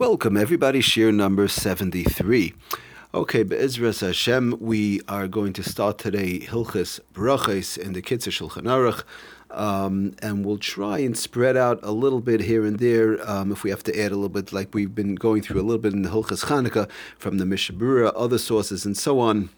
Welcome, everybody. Shiur number 73. Okay, Be'ezras Hashem, we are going to start today Hilchis Brachos in the Kitzur Shulchan Aruch. Um, and we'll try and spread out a little bit here and there um, if we have to add a little bit, like we've been going through a little bit in the Hilchas Chanukah from the Mishnah Berurah, other sources, and so on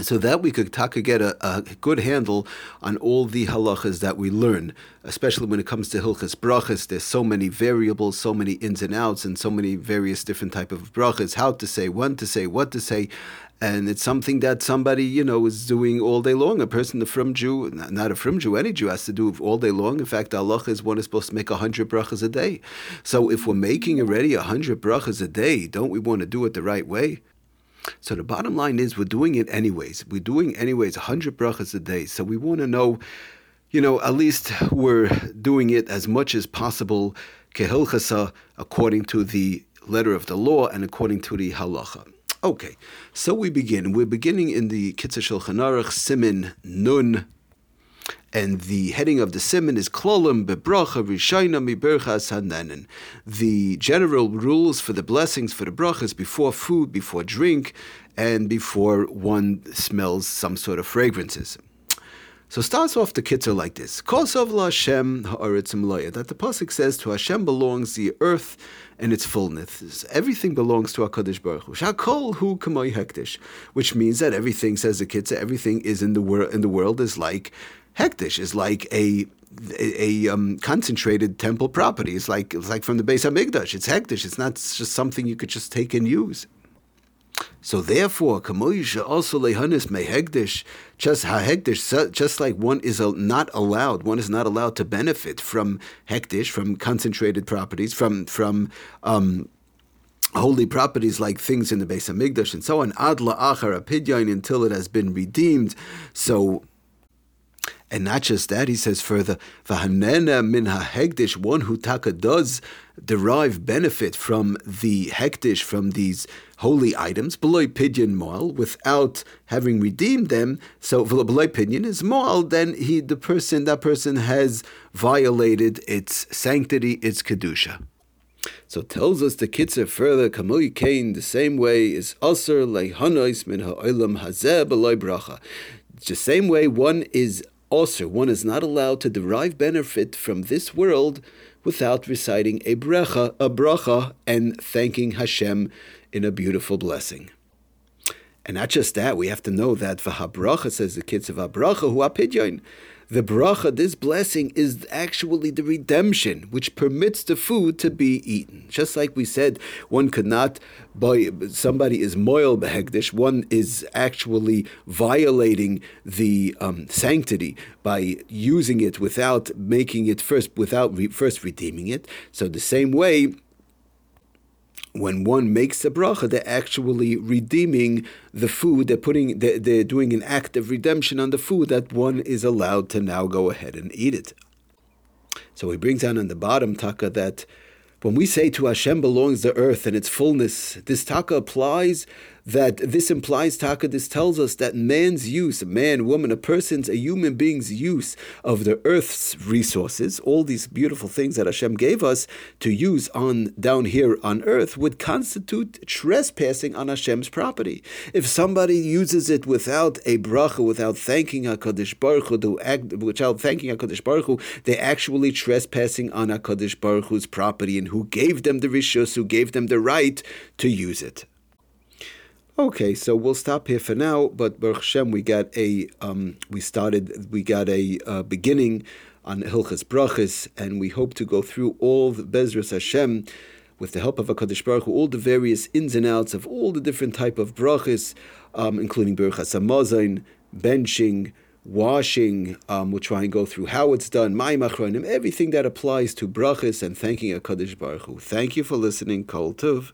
so that we could taka get a, a, good handle on all the halachas that we learn, especially when it comes to hilchas brachas. There's so many variables, so many ins and outs, and so many various different type of brachas. How to say, when to say, what to say, and it's something that somebody you know is doing all day long. A person, a frum Jew, not a frum Jew, any Jew has to do all day long. In fact, Allah is one is supposed to make hundred brachas a day. So if we're making already hundred brachas a day, don't we want to do it the right way? So the bottom line is we're doing it anyways. We're doing anyways 100 brachas a day. So we want to know, you know, at least we're doing it as much as possible kehilchasa according to the letter of the law and according to the halacha. Okay, so we begin. We're beginning in the Kitzur Shulchan Aruch Simin Nun and the heading of the simon is Klolim bebracha rishayna miberchas hananen. The general rules for the blessings for the brachas before food, before drink, and before one smells some sort of fragrances. So starts off the kitzur like this: Kosov Hashem haaretz That the pasuk says to Hashem belongs the earth and its fullness. Everything belongs to Hakadosh Baruch Hu. Shakol hu kamay hektish, which means that everything says the kitzur. Everything is in the world. In the world is like Hektish is like a a, a um, concentrated temple property. It's like it's like from the Beis Hamikdash. It's hektish. It's not just something you could just take and use. So therefore, kamoisha also lehanis mehegdish, just hahegdish, just like one is not allowed, one is not allowed to benefit from hektish, from concentrated properties, from from um, holy properties like things in the base of Hamikdash and so on. Adla achar until it has been redeemed. So and not just that, he says further, Vahanena min hegdish, one who taka does derive benefit from the hektish, from these holy items, below pidyon moal, without having redeemed them. So below pidyon is moal, then he, the person, that person has violated its sanctity, its kedusha. So tells us the kitzur further, Kamui Kain, the same way is Aser Leihanois min ha'olam hazeh beloy bracha. The same way one is also, one is not allowed to derive benefit from this world without reciting a bracha, a bracha, and thanking Hashem in a beautiful blessing. And not just that, we have to know that v'habracha says the kitzur Abracha who apidyon the bracha, this blessing, is actually the redemption which permits the food to be eaten. Just like we said, one could not, by somebody is moil behegdish, one is actually violating the um, sanctity by using it without making it first, without re- first redeeming it. So the same way, when one makes a bracha, they're actually redeeming the food. They're putting, they're, they're doing an act of redemption on the food that one is allowed to now go ahead and eat it. So he brings down on the bottom taka that when we say to Hashem belongs the earth and its fullness, this taka applies that this implies taka, this tells us that man's use, a man, woman, a person's, a human being's use of the earth's resources, all these beautiful things that Hashem gave us to use on down here on earth, would constitute trespassing on Hashem's property. If somebody uses it without a bracha, without thanking Hakadosh Baruch Hu, without thanking Hakadosh Baruch Hu, they're actually trespassing on Hakadosh Baruch Hu's property, and who gave them the rishus, who gave them the right to use it. Okay, so we'll stop here for now. But Baruch Hashem, we got a um, we started we got a uh, beginning on Hilchas Brachas, and we hope to go through all the Bezras Hashem with the help of Hakadosh Baruch Hu, all the various ins and outs of all the different type of brachas, um, including Berachas Hamazon, benching, washing. Um, we'll try and go through how it's done, Ma'imachronim, everything that applies to brachas and thanking Hakadosh Baruch Hu. Thank you for listening. Kol Tov.